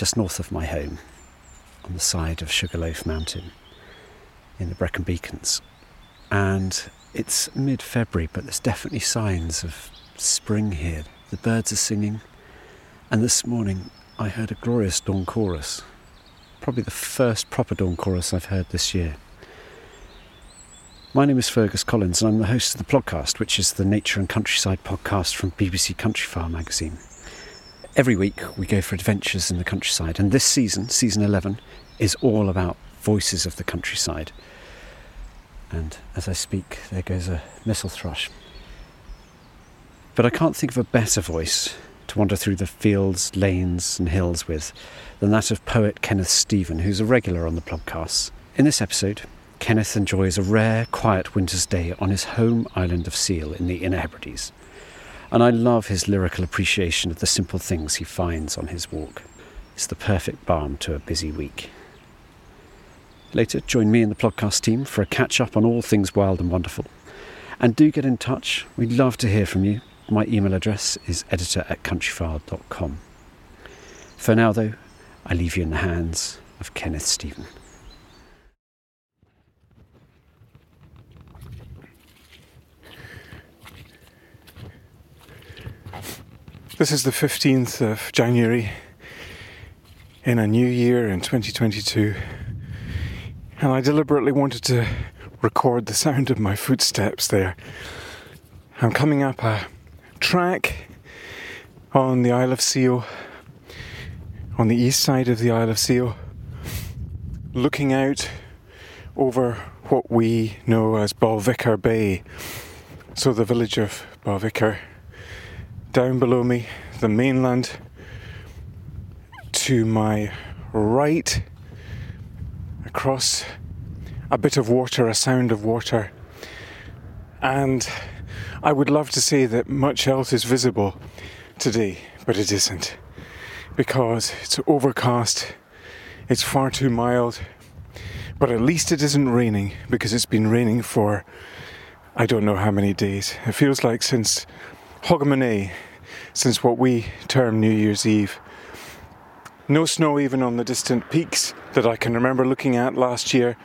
just north of my home on the side of Sugarloaf Mountain in the Brecon Beacons. And it's mid February, but there's definitely signs of spring here. The birds are singing, and this morning I heard a glorious dawn chorus. Probably the first proper dawn chorus I've heard this year. My name is Fergus Collins, and I'm the host of the podcast, which is the Nature and Countryside podcast from BBC Country Countryfile magazine. Every week we go for adventures in the countryside, and this season, season 11, is all about voices of the countryside. And as I speak, there goes a missel thrush. But I can't think of a better voice to wander through the fields, lanes, and hills with than that of poet Kenneth Steven, who's a regular on the podcast. In this episode, Kenneth enjoys a rare, quiet winter's day on his home island of Seil in the Inner Hebrides. And I love his lyrical appreciation of the simple things he finds on his walk. It's the perfect balm to a busy week. Later, join me and the podcast team for a catch up on all things wild and wonderful. And do get in touch. We'd love to hear from you. My email address is editor at countryfile.com. For now, though, I leave you in the hands of Kenneth Steven. This is the 15th of January in a new year in 2022, and I deliberately wanted to record the sound of my footsteps there. I'm coming up a track on the Isle of Seil, on the east side of the Isle of Seil, looking out over what we know as Balvicar Bay, so the village of Balvicar down below me, the mainland. To my right, across a bit of water, a sound of water. And I would love to say that much else is visible today, but it isn't. Because it's overcast, it's far too mild, but at least it isn't raining because it's been raining for I don't know how many days. It feels like since Hogmanay, since what we term New Year's Eve. No snow even on the distant peaks that I can remember looking at last year.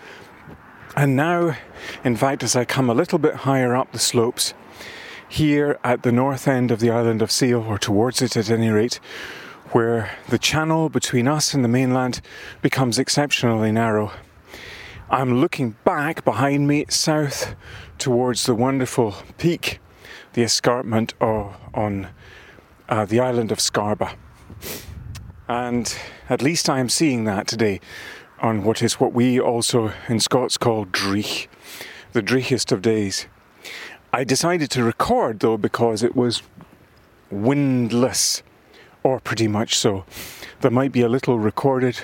And now, in fact, as I come a little bit higher up the slopes, here at the north end of the island of Seil, or towards it at any rate, where the channel between us and the mainland becomes exceptionally narrow. I'm looking back behind me south towards the wonderful peak, the escarpment of, on uh, the island of Scarba. And at least I am seeing that today on what is what we also in Scots call dreich, the dreichest of days. I decided to record though because it was windless, or pretty much so. There might be a little recorded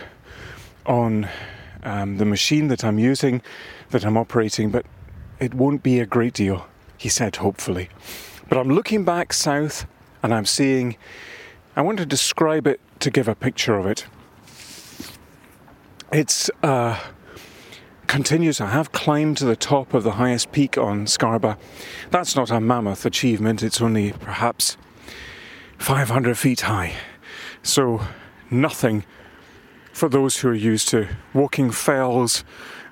on um, the machine that I'm using, that I'm operating, but it won't be a great deal, he said, hopefully. But I'm looking back south and I'm seeing, I want to describe it to give a picture of it. It's uh, continues. I have climbed to the top of the highest peak on Scarba. That's not a mammoth achievement, it's only perhaps 500 feet high. So, nothing for those who are used to walking fells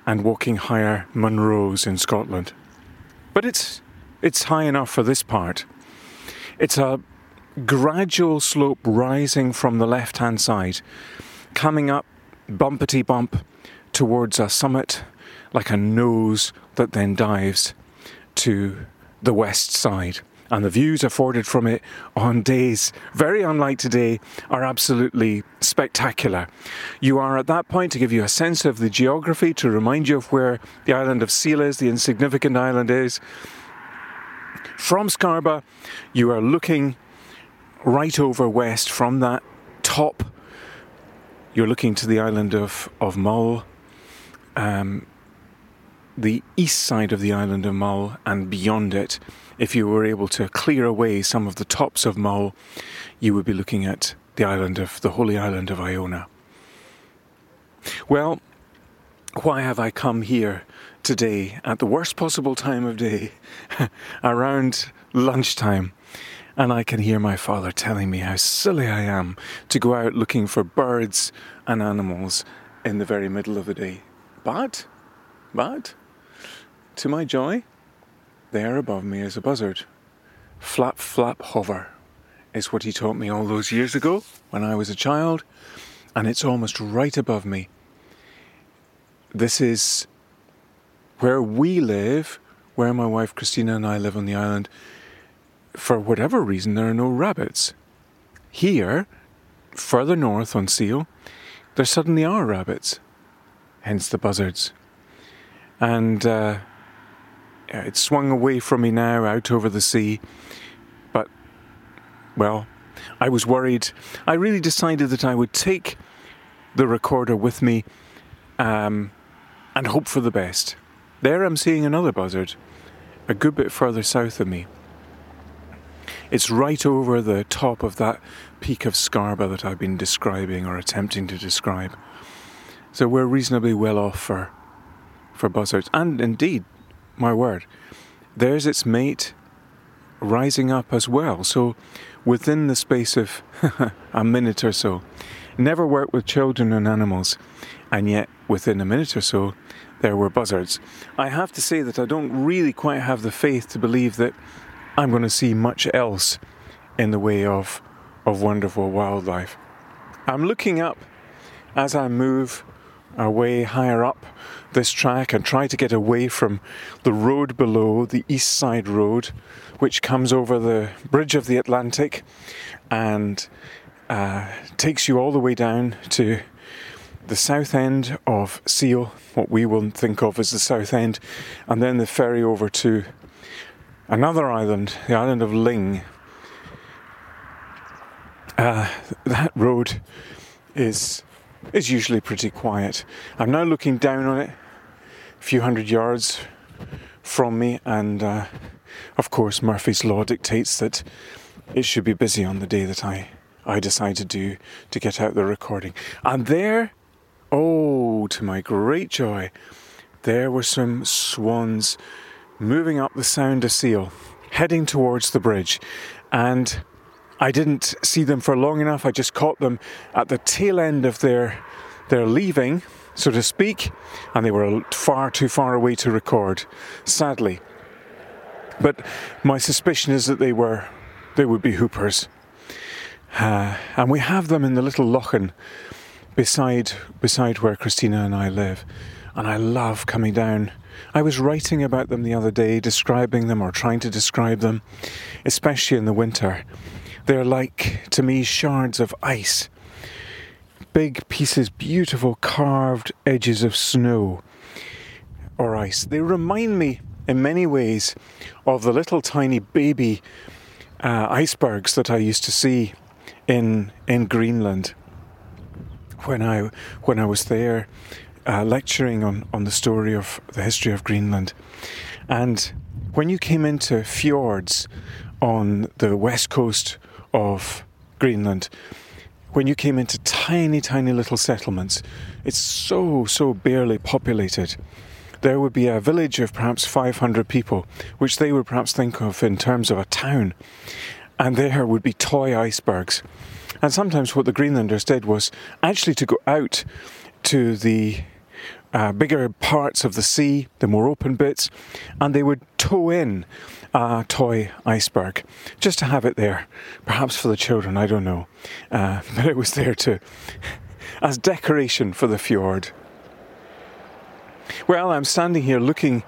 and walking higher Munros in Scotland. But it's, it's high enough for this part. It's a gradual slope rising from the left hand side, coming up bumpety bump towards a summit like a nose that then dives to the west side. And the views afforded from it on days very unlike today are absolutely spectacular. You are at that point to give you a sense of the geography, to remind you of where the island of Seil is, the insignificant island is. From Scarba, you are looking right over west from that top. You're looking to the island of, of Mull. Um, the east side of the island of Mull and beyond it, if you were able to clear away some of the tops of Mull, you would be looking at the island of the holy island of Iona. Well, why have I come here today at the worst possible time of day, around lunchtime? And I can hear my father telling me how silly I am to go out looking for birds and animals in the very middle of the day. But, but, to my joy, there above me is a buzzard. Flap, flap, hover is what he taught me all those years ago when I was a child, and it's almost right above me. This is where we live, where my wife Christina and I live on the island. For whatever reason, there are no rabbits. Here, further north on Seil, there suddenly are rabbits, hence the buzzards. And uh, it's swung away from me now out over the sea. But, well, I was worried. I really decided that I would take the recorder with me um, and hope for the best. There I'm seeing another buzzard, a good bit further south of me. It's right over the top of that peak of Scarba that I've been describing or attempting to describe. So we're reasonably well off for for buzzards. And indeed, my word, there's its mate rising up as well. So within the space of a minute or so, never worked with children and animals, and yet within a minute or so, there were buzzards. I have to say that I don't really quite have the faith to believe that I'm going to see much else in the way of, of wonderful wildlife. I'm looking up as I move away higher up this track and try to get away from the road below, the East Side Road, which comes over the bridge of the Atlantic and uh, takes you all the way down to the south end of Seil, what we will think of as the south end, and then the ferry over to another island, the island of Luing. Uh, that road is is usually pretty quiet. I'm now looking down on it, a few hundred yards from me, and uh, of course, Murphy's Law dictates that it should be busy on the day that I, I decide to do to get out the recording. And there, oh, to my great joy, there were some swans moving up the Sound of Seil, heading towards the bridge, and I didn't see them for long enough. I just caught them at the tail end of their their leaving, so to speak, and they were far too far away to record, sadly. But my suspicion is that they were they would be whoopers. Uh, and we have them in the little lochan beside beside where Christina and I live. And I love coming down. I was writing about them the other day, describing them or trying to describe them, especially in the winter. They're like, to me, shards of ice. big pieces, beautiful carved edges of snow or ice. They remind me in many ways of the little tiny baby uh, icebergs that I used to see in in Greenland when I when I was there uh, lecturing on, on the story of the history of Greenland. And when you came into fjords on the west coast of Greenland, when you came into tiny, tiny little settlements, it's so, so barely populated. There would be a village of perhaps 500 people, which they would perhaps think of in terms of a town. And there would be toy icebergs. And sometimes what the Greenlanders did was actually to go out to the uh, bigger parts of the sea, the more open bits, and they would tow in a toy iceberg just to have it there, perhaps for the children, I don't know. Uh, but it was there to, as decoration for the fjord. Well, I'm standing here looking,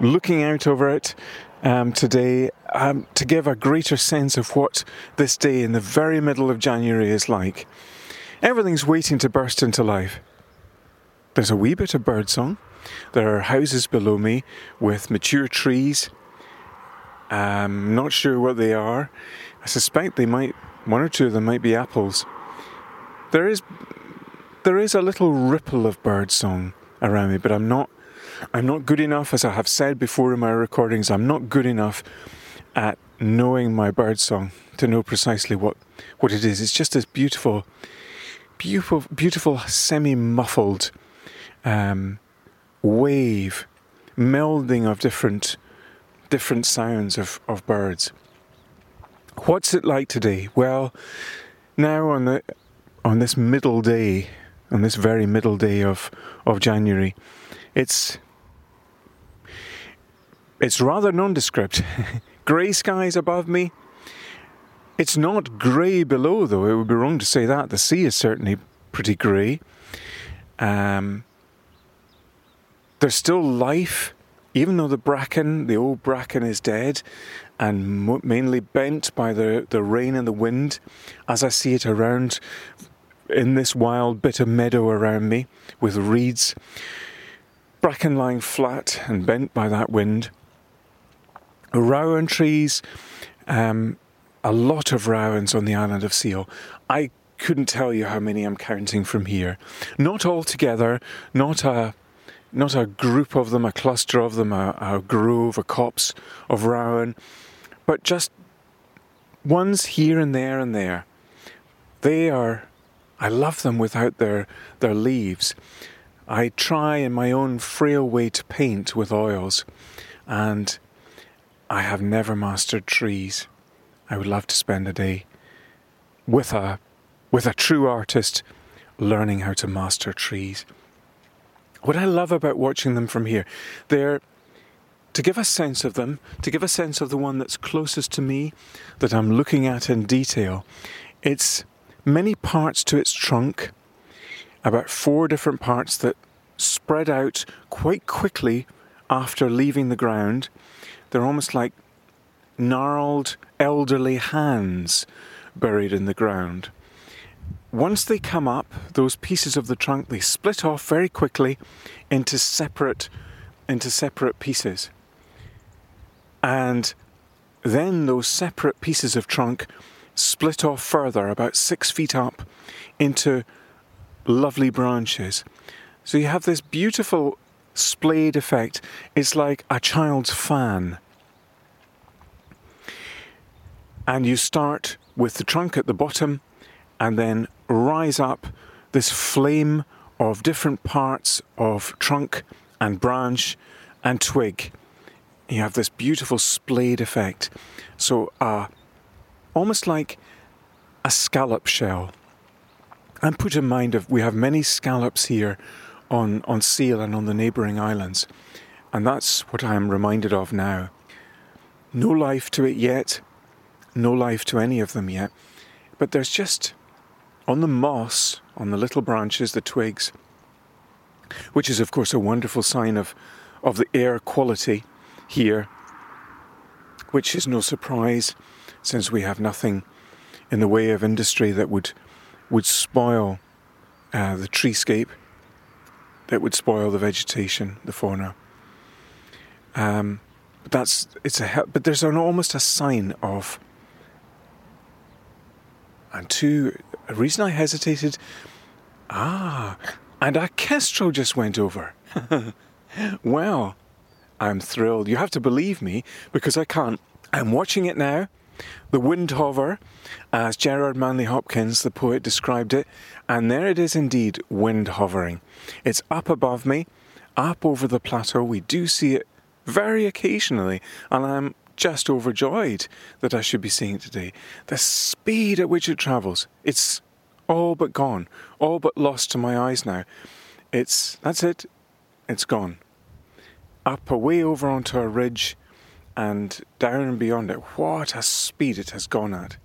looking out over it um, today um, to give a greater sense of what this day in the very middle of January is like. Everything's waiting to burst into life. There's a wee bit of birdsong. There are houses below me with mature trees. I'm um, not sure what they are. I suspect they might, one or two of them might be apples. There is, there is a little ripple of birdsong around me, but I'm not, I'm not good enough, as I have said before in my recordings, I'm not good enough at knowing my birdsong to know precisely what, what it is. It's just this beautiful, beautiful, beautiful semi-muffled um, wave, melding of different different sounds of, of birds. What's it like today? Well, now on the on this middle day, on this very middle day of, of January, it's it's rather nondescript. grey skies above me. It's not grey below, though. It would be wrong to say that. The sea is certainly pretty grey. Um, there's still life, even though the bracken, the old bracken, is dead and mainly bent by the, the rain and the wind, as I see it around in this wild bit of meadow around me with reeds, bracken lying flat and bent by that wind. Rowan trees, um, a lot of rowans on the island of Seil. I couldn't tell you how many I'm counting from here. Not all together, not a not a group of them, a cluster of them, a, a grove, a copse of rowan, but just ones here and there and there. They are, I love them without their, their leaves. I try in my own frail way to paint with oils, and I have never mastered trees. I would love to spend a day with a, with a true artist learning how to master trees. What I love about watching them from here, they're to give a sense of them, to give a sense of the one that's closest to me, that I'm looking at in detail. It's many parts to its trunk, about four different parts that spread out quite quickly after leaving the ground. They're almost like gnarled elderly hands buried in the ground. Once they come up, those pieces of the trunk they split off very quickly into separate into separate pieces. And then those separate pieces of trunk split off further, about six feet up, into lovely branches. So you have this beautiful splayed effect. It's like a child's fan. And you start with the trunk at the bottom and then rise up this flame of different parts of trunk and branch and twig. You have this beautiful splayed effect. So, uh, almost like a scallop shell. And put in mind of we have many scallops here on, on Seil and on the neighbouring islands. And that's what I am reminded of now. No life to it yet, no life to any of them yet, but there's just on the moss, on the little branches, the twigs, which is, of course, a wonderful sign of, of the air quality here, which is no surprise since we have nothing in the way of industry that would, would spoil uh, the treescape that would spoil the vegetation, the fauna. Um, but that's it's a but there's an almost a sign of. And two, a reason I hesitated. Ah, and a kestrel just went over. well, I'm thrilled. You have to believe me because I can't. I'm watching it now. The wind hover, as Gerard Manley Hopkins, the poet, described it, and there it is indeed, wind hovering. It's up above me, up over the plateau. We do see it very occasionally, and I'm just overjoyed that I should be seeing it today. The speed at which it travels, it's all but gone, all but lost to my eyes now. It's that's it, it's gone. Up away over onto a ridge and down and beyond it. What a speed it has gone at.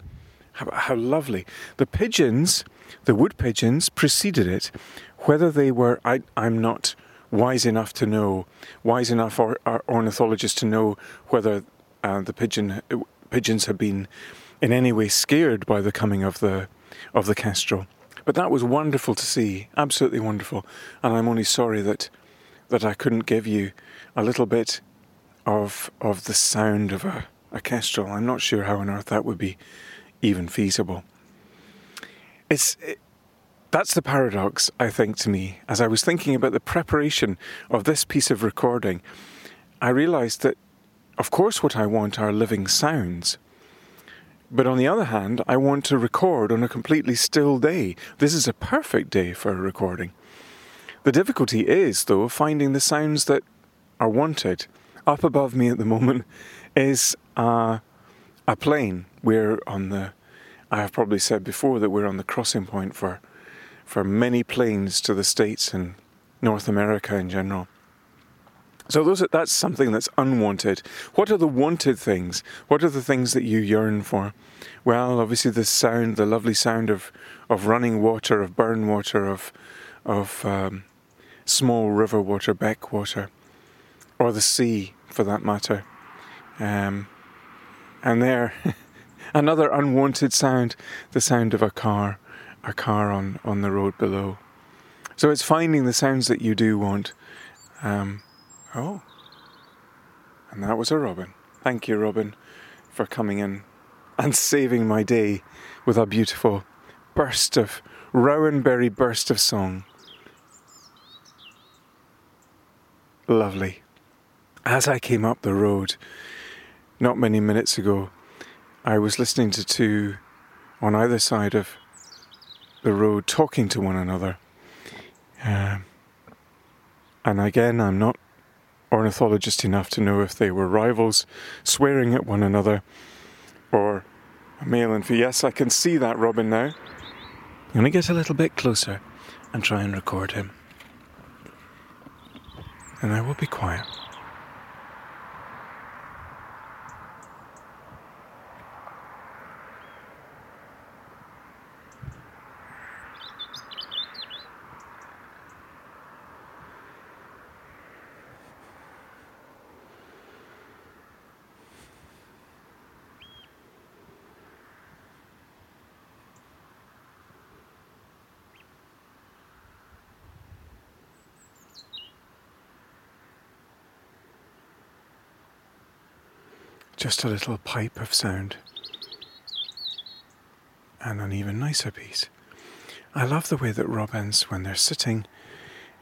How, how lovely. The pigeons, the wood pigeons, preceded it. Whether they were, I, I'm not wise enough to know, wise enough or, or ornithologists to know whether uh, the pigeon pigeons had been in any way scared by the coming of the of the kestrel. But that was wonderful to see, absolutely wonderful. And I'm only sorry that that I couldn't give you a little bit of of the sound of a, a kestrel. I'm not sure how on earth that would be even feasible. It's it, that's the paradox, I think, to me. As I was thinking about the preparation of this piece of recording, I realised that, of course, what I want are living sounds. But on the other hand, I want to record on a completely still day. This is a perfect day for recording. The difficulty is, though, finding the sounds that are wanted. Up above me at the moment is uh, a plane. We're on the, I have probably said before that we're on the crossing point for for many planes to the States and North America in general. So those that's something that's unwanted. What are the wanted things? What are the things that you yearn for? Well, obviously the sound, the lovely sound of, of running water, of burn water, of of um, small river water, beck water, or the sea for that matter. Um, and there, another unwanted sound, the sound of a car a car on, on the road below. So it's finding the sounds that you do want. Um, oh, and that was a robin. Thank you, Robin, for coming in and saving my day with a beautiful burst of Rowanberry burst of song. Lovely. As I came up the road, not many minutes ago, I was listening to two on either side of the road talking to one another. Uh, and again, I'm not ornithologist enough to know if they were rivals swearing at one another or a male and female. Yes, I can see that robin now. I'm going to get a little bit closer and try and record him. And I will be quiet. Just a little pipe of sound. And an even nicer piece. I love the way that robins, when they're sitting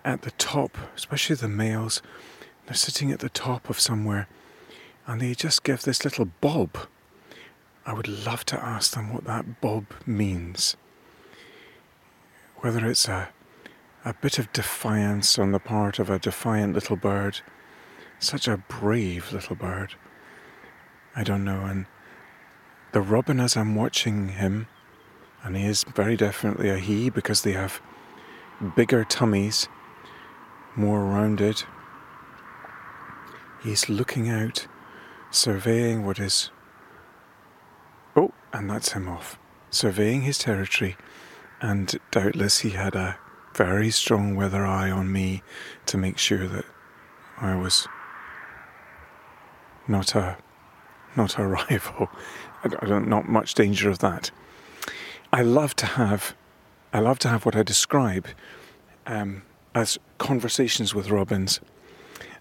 at the top, especially the males, they're sitting at the top of somewhere and they just give this little bob. I would love to ask them what that bob means. Whether it's a, a bit of defiance on the part of a defiant little bird, such a brave little bird, I don't know. And the robin, as I'm watching him, and he is very definitely a he because they have bigger tummies, more rounded. He's looking out, surveying what is. Oh, and that's him off. Surveying his territory, and doubtless he had a very strong weather eye on me to make sure that I was not a not a rival. Not much danger of that. I love to have I love to have what I describe um, as conversations with robins.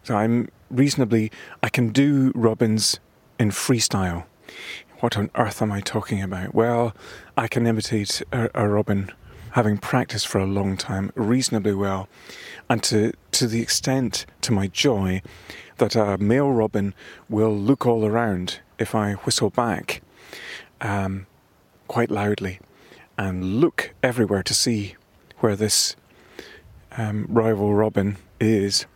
So I'm reasonably, I can do robins in freestyle. What on earth am I talking about? Well, I can imitate a, a robin, having practiced for a long time, reasonably well, and to to the extent, to my joy, that a male robin will look all around if I whistle back um, quite loudly and look everywhere to see where this um, rival robin is.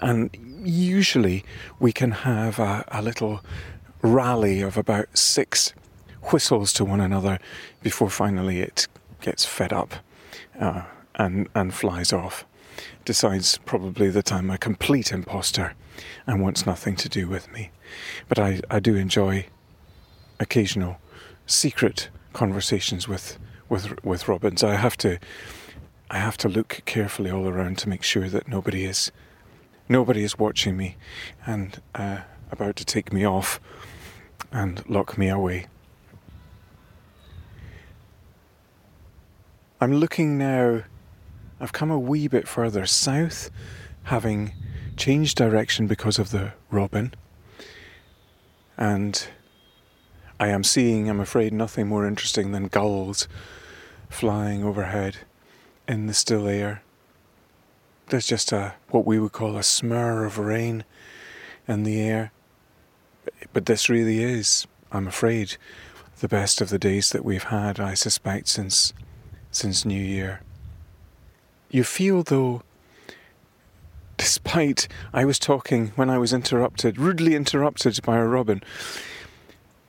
And usually we can have a, a little rally of about six whistles to one another before finally it gets fed up uh, and, and flies off. Decides probably that I'm a complete impostor and wants nothing to do with me. But I, I do enjoy occasional secret conversations with, with, with robins. I have to I have to look carefully all around to make sure that nobody is nobody is watching me and uh, about to take me off and lock me away. I'm looking now, I've come a wee bit further south, having changed direction because of the robin, and I am seeing, I'm afraid, nothing more interesting than gulls flying overhead in the still air. There's just a what we would call a smur of rain in the air. But this really is, I'm afraid, the best of the days that we've had, I suspect, since since New Year. You feel though despite I was talking when I was interrupted, rudely interrupted by a robin.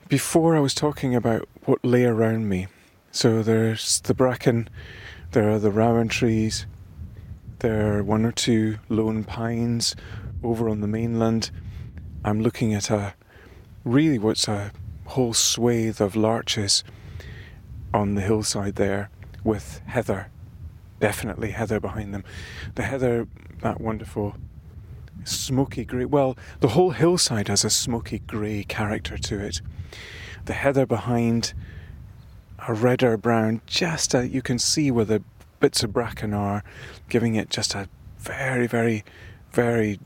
Before I was talking about what lay around me. So there's the bracken, there are the rowan trees, there are one or two lone pines over on the mainland. I'm looking at a really what's a whole swathe of larches on the hillside there with heather, definitely heather behind them. The heather, that wonderful smoky grey, well, the whole hillside has a smoky grey character to it. The heather behind, a redder brown, just a, you can see where the bits of bracken are, giving it just a very, very, very,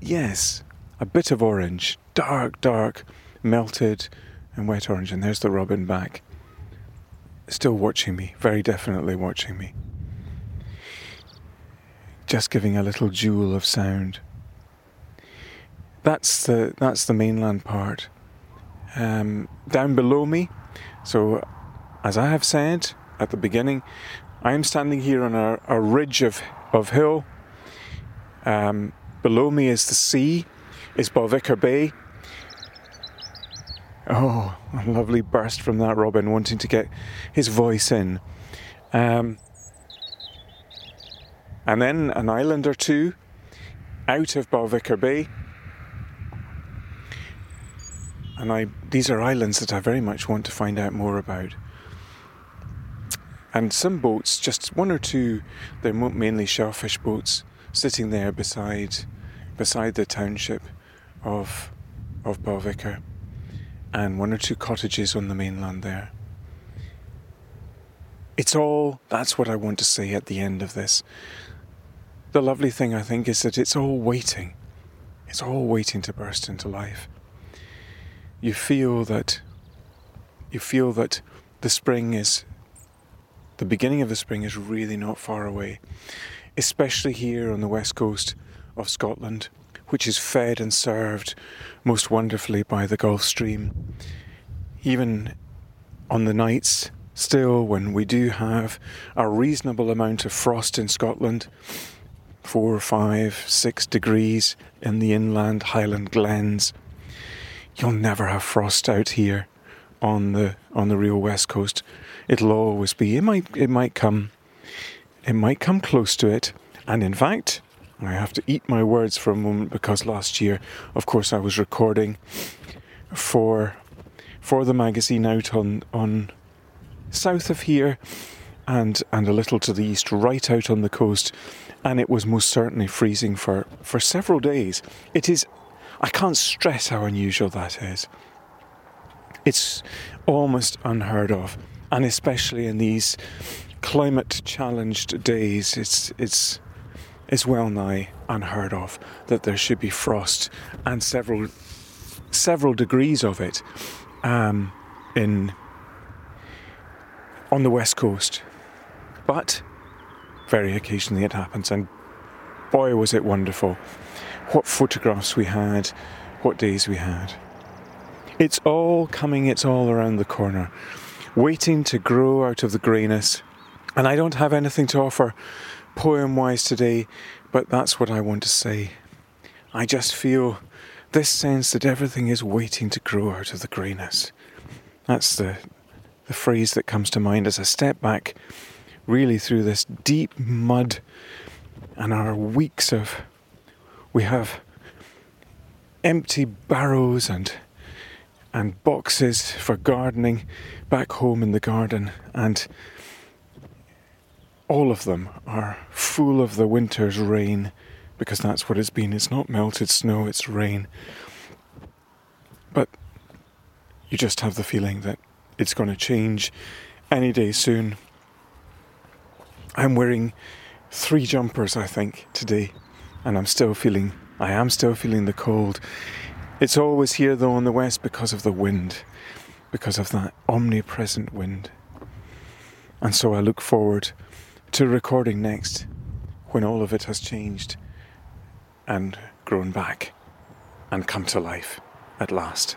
yes, a bit of orange, dark, dark, melted and wet orange. And there's the robin back, still watching me, very definitely watching me. Just giving a little jewel of sound. That's the that's the mainland part. Um, down below me, so as I have said at the beginning, I am standing here on a, a ridge of of hill. Um, below me is the sea, is Balvicar Bay. Oh, a lovely burst from that robin wanting to get his voice in. Um, and then an island or two out of Balvicar Bay. And I, these are islands that I very much want to find out more about. And some boats, just one or two, they're mainly shellfish boats, sitting there beside, beside the township of of Balvicar, and one or two cottages on the mainland there. It's all that's what I want to say at the end of this. The lovely thing I think is that it's all waiting. It's all waiting to burst into life. You feel that you feel that the spring is the beginning of the spring is really not far away, especially here on the west coast of Scotland which is fed and served most wonderfully by the Gulf Stream. Even on the nights, still, when we do have a reasonable amount of frost in Scotland, four, five, six degrees in the inland highland glens, you'll never have frost out here on the on the real west coast. It'll always be. It might it might come. It might come close to it, and in fact, I have to eat my words for a moment because last year, of course, I was recording for for the magazine out on on south of here and and a little to the east, right out on the coast, and it was most certainly freezing for for several days. It is, I can't stress how unusual that is. It's almost unheard of. and especially in these climate challenged days, it's it's it's well nigh unheard of that there should be frost and several several degrees of it um, in on the west coast. But very occasionally it happens, and boy was it wonderful! What photographs we had, what days we had. It's all coming, it's all around the corner, waiting to grow out of the greyness. And I don't have anything to offer poem wise today, but that's what I want to say. I just feel this sense that everything is waiting to grow out of the greyness. That's the, the phrase that comes to mind as I step back, really through this deep mud and our weeks of. We have empty barrows and and boxes for gardening back home in the garden, and all of them are full of the winter's rain because that's what it's been. It's not melted snow, it's rain. But you just have the feeling that it's going to change any day soon. I'm wearing three jumpers, I think, today, and I'm still feeling, I am still feeling the cold. It's always here though on the west because of the wind, because of that omnipresent wind. And so I look forward to recording next when all of it has changed and grown back and come to life at last.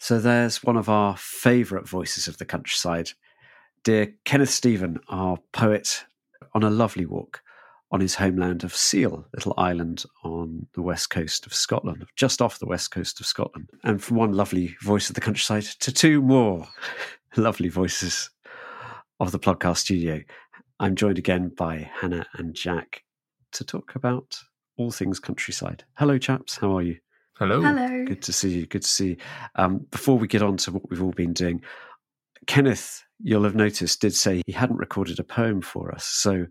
So there's one of our favourite voices of the countryside, dear Kenneth Steven, our poet, on a lovely walk on his homeland of Seil, little island on the west coast of Scotland, just off the west coast of Scotland. And from one lovely voice of the countryside to two more lovely voices of the podcast studio, I'm joined again by Hannah and Jack to talk about all things countryside. Hello, chaps. How are you? Hello. Hello. Good to see you. Good to see you. Um, before we get on to what we've all been doing, Kenneth, you'll have noticed, did say he hadn't recorded a poem for us. So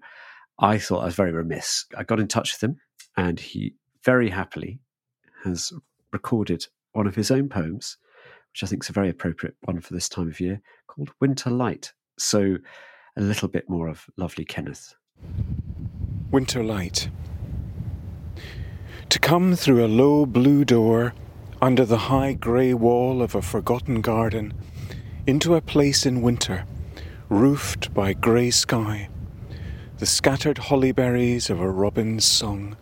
I thought I was very remiss. I got in touch with him and he very happily has recorded one of his own poems, which I think is a very appropriate one for this time of year, called Winter Light. So a little bit more of lovely Kenneth. Winter light. To come through a low blue door under the high grey wall of a forgotten garden into a place in winter, roofed by grey sky, the scattered hollyberries of a robin's song.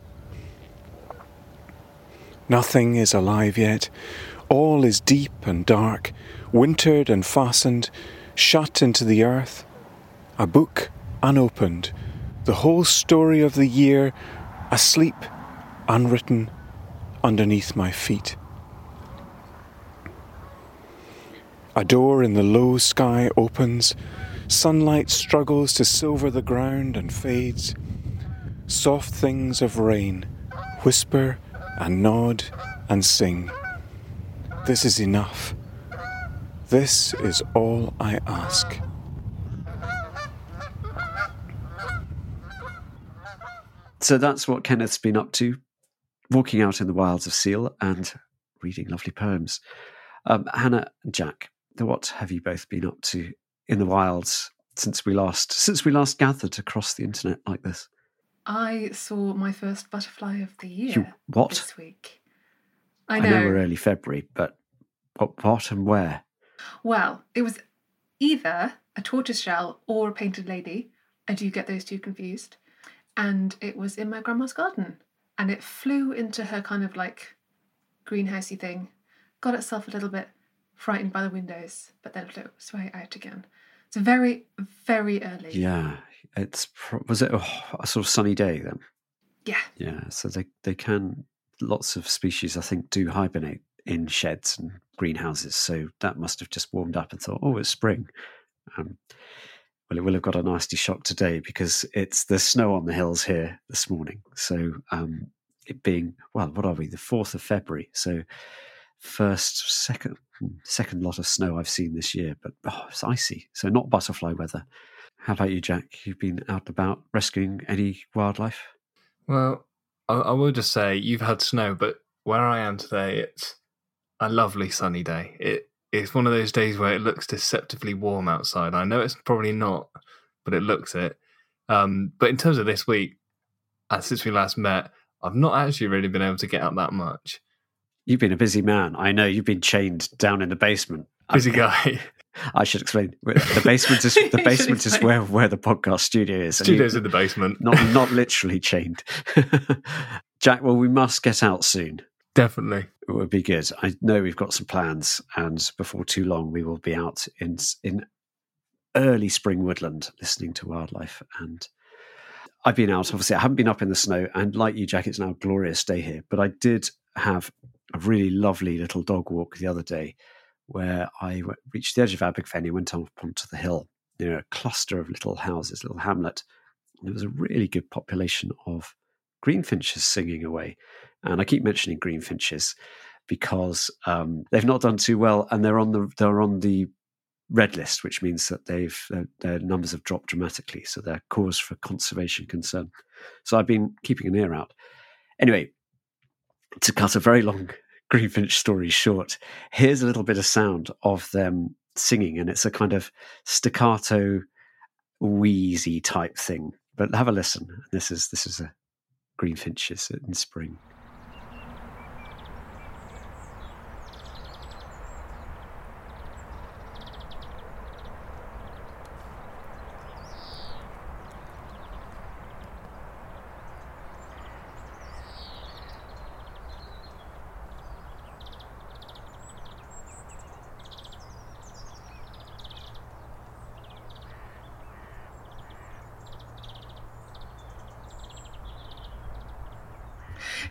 Nothing is alive yet. All is deep and dark, wintered and fastened, shut into the earth. A book unopened, the whole story of the year asleep, unwritten underneath my feet. A door in the low sky opens, sunlight struggles to silver the ground and fades. Soft things of rain whisper and nod and sing. This is enough. This is all I ask. So that's what Kenneth's been up to walking out in the wilds of Seil and reading lovely poems. Um, Hannah and Jack, what have you both been up to in the wilds since we last since we last gathered across the internet like this? I saw my first butterfly of the year You- what? this week. I I know. know we're early February, but what, what and where? Well, it was either a tortoise shell or a painted lady. I do get those two confused. And it was in my grandma's garden. And it flew into her kind of like greenhousey thing, got itself a little bit frightened by the windows, but then flew straight out again. It's very, very early. Yeah, it's pro- was it a, a sort of sunny day then? Yeah. Yeah, so they they can lots of species I think do hibernate in sheds and greenhouses. So that must have just warmed up and thought, oh, it's spring. Um, well, it will have got a nasty shock today because it's the snow on the hills here this morning. So um, it being well, what are we? The fourth of February. So first, second, second lot of snow I've seen this year, but oh, it's icy. So not butterfly weather. How about you, Jack? You've been out and about rescuing any wildlife? Well, I, I will just say you've had snow, but where I am today, it's a lovely sunny day. It it's one of those days where it looks deceptively warm outside. I know it's probably not, but it looks it. Um, but in terms of this week, uh, since we last met, I've not actually really been able to get out that much. You've been a busy man. I know you've been chained down in the basement. Busy guy. I should explain. The basement is the basement is where where the podcast studio is. Studios in the basement. not not literally chained. Jack, well, we must get out soon. Definitely. It would be good. I know we've got some plans, and before too long, we will be out in in early spring woodland listening to wildlife. And I've been out. Obviously, I haven't been up in the snow, and like you, Jack, it's now a glorious day here. But I did have a really lovely little dog walk the other day, where I reached the edge of Abergavenny, went up onto the hill near a cluster of little houses, little hamlet. There was a really good population of greenfinches singing away. And I keep mentioning greenfinches because um, they've not done too well, and they're on the they're on the red list, which means that they've their, their numbers have dropped dramatically. So they're cause for conservation concern. So I've been keeping an ear out. Anyway, to cut a very long greenfinch story short, here's a little bit of sound of them singing, and it's a kind of staccato, wheezy type thing. But have a listen. This is this is a greenfinches in spring.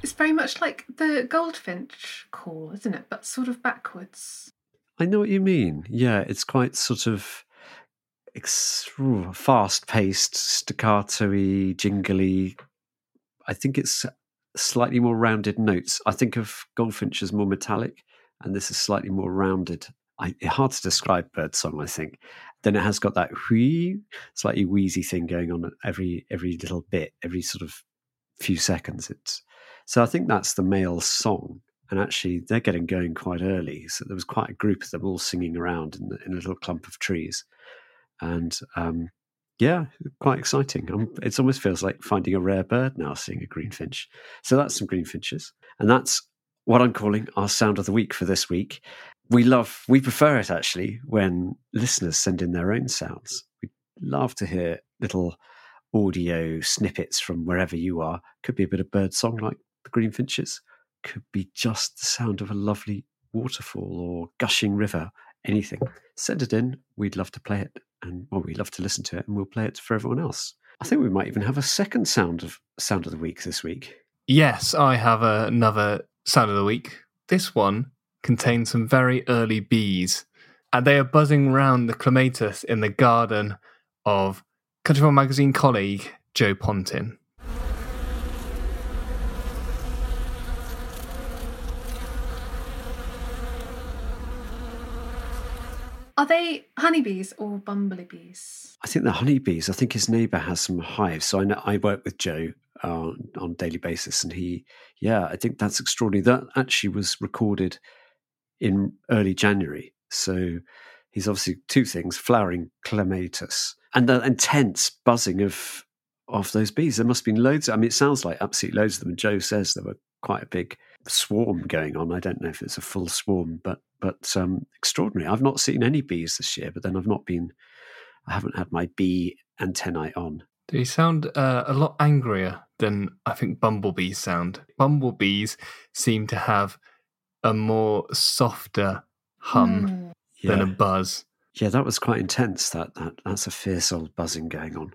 It's very much like the goldfinch call, isn't it? But sort of backwards. I know what you mean. Yeah, it's quite sort of ex- fast paced, staccato y, jingly. I think it's slightly more rounded notes. I think of Goldfinch as more metallic, and this is slightly more rounded. I, hard to describe birdsong, I think. Then it has got that whee, slightly wheezy thing going on every every little bit, every sort of few seconds. It's so I think that's the male song, and actually they're getting going quite early. So there was quite a group of them all singing around in, the, in a little clump of trees, and um, yeah, quite exciting. It almost feels like finding a rare bird now, seeing a greenfinch. So that's some greenfinches, and that's what I'm calling our sound of the week for this week. We love, we prefer it actually when listeners send in their own sounds. We love to hear little audio snippets from wherever you are. Could be a bit of bird song like the greenfinches, could be just the sound of a lovely waterfall or gushing river, anything. Send it in. We'd love to play it, and well, we'd love to listen to it, and we'll play it for everyone else. I think we might even have a second sound of sound of the week this week. Yes, I have another sound of the week. This one contains some very early bees, and they are buzzing round the clematis in the garden of Country magazine colleague Joe Pontin. Are they honeybees or bumblebees? I think the honeybees. I think his neighbour has some hives. So I know I work with Joe uh, on a daily basis, and he, yeah, I think that's extraordinary. That actually was recorded in early January. So he's obviously two things: flowering clematis and the intense buzzing of of those bees. There must have been loads. I mean, it sounds like absolutely loads of them. And Joe says there were quite a big swarm going on. I don't know if it's a full swarm, but but um, extraordinary. I've not seen any bees this year, but then I've not been. I haven't had my bee antennae on. They sound uh, a lot angrier than I think bumblebees sound. Bumblebees seem to have a more softer hum Hmm. than Yeah. a buzz. Yeah, that was quite intense. That that that's a fierce old buzzing going on.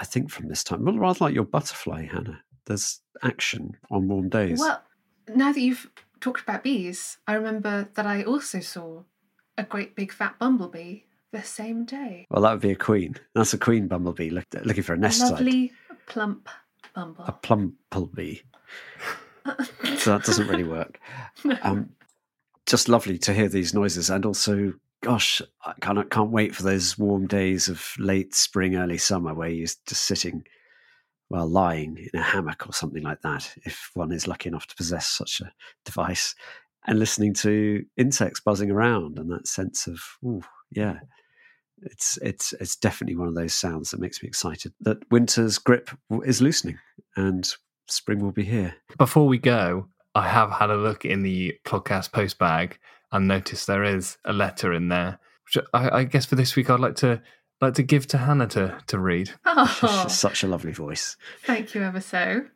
I think from this time, well, rather like your butterfly, Hannah. There's action on warm days. Well, now that you've talked about bees, I remember that I also saw a great big fat bumblebee the same day. Well, that would be a queen. That's a queen bumblebee look, looking for a nest site. Lovely, plump bumble. A plumblebee. so that doesn't really work. Um, just lovely to hear these noises, and also, gosh, I can't can't wait for those warm days of late spring, early summer, where you're just sitting, well, lying in a hammock or something like that. If one is lucky enough to possess such a device, and listening to insects buzzing around, and that sense of, ooh, yeah, it's it's it's definitely one of those sounds that makes me excited that winter's grip is loosening and spring will be here. Before we go, I have had a look in the podcast post bag and noticed there is a letter in there, which I, I guess for this week I'd like to like to give to Hannah to to read. Oh, just such a lovely voice. thank you ever so.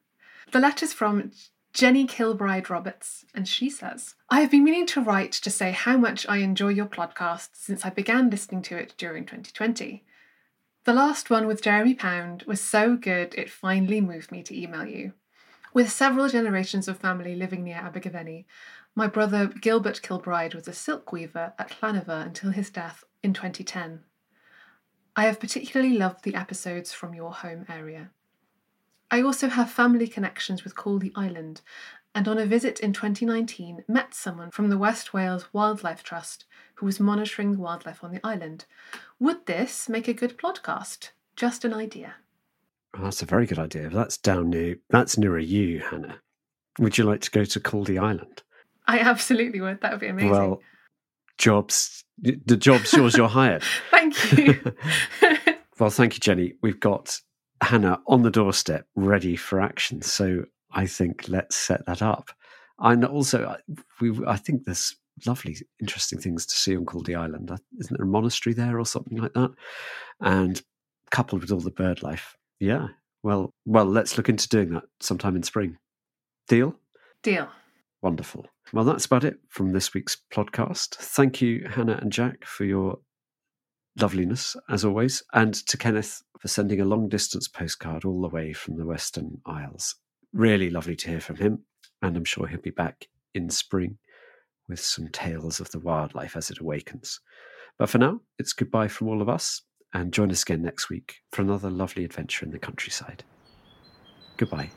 The letter's from Jenny Kilbride Roberts, and she says, I have been meaning to write to say how much I enjoy your podcast since I began listening to it during 2020. The last one with Jeremy Pound was so good it finally moved me to email you. With several generations of family living near Abergavenny, my brother Gilbert Kilbride was a silk weaver at Llanover until his death in 2010. I have particularly loved the episodes from your home area. I also have family connections with Caldey Island, and on a visit in 2019 met someone from the West Wales Wildlife Trust who was monitoring the wildlife on the island. Would this make a good podcast? Just an idea. Oh, that's a very good idea. That's down near that's nearer you, Hannah. Would you like to go to Caldey Island? I absolutely would. That would be amazing. Well, jobs the job's yours. You're hired. Thank you. Well, thank you, Jenny. We've got Hannah on the doorstep, ready for action. So I think let's set that up. And also, I- we I think there's lovely, interesting things to see on Caldey Island. Uh, Isn't there a monastery there or something like that? And coupled with all the bird life, yeah. Well, well, let's look into doing that sometime in spring. Deal. Deal. Wonderful. Well, that's about it from this week's podcast. Thank you, Hannah and Jack, for your loveliness, as always, and to Kenneth for sending a long distance postcard all the way from the Western Isles. Really lovely to hear from him, and I'm sure he'll be back in spring with some tales of the wildlife as it awakens. But for now, it's goodbye from all of us, and join us again next week for another lovely adventure in the countryside. Goodbye.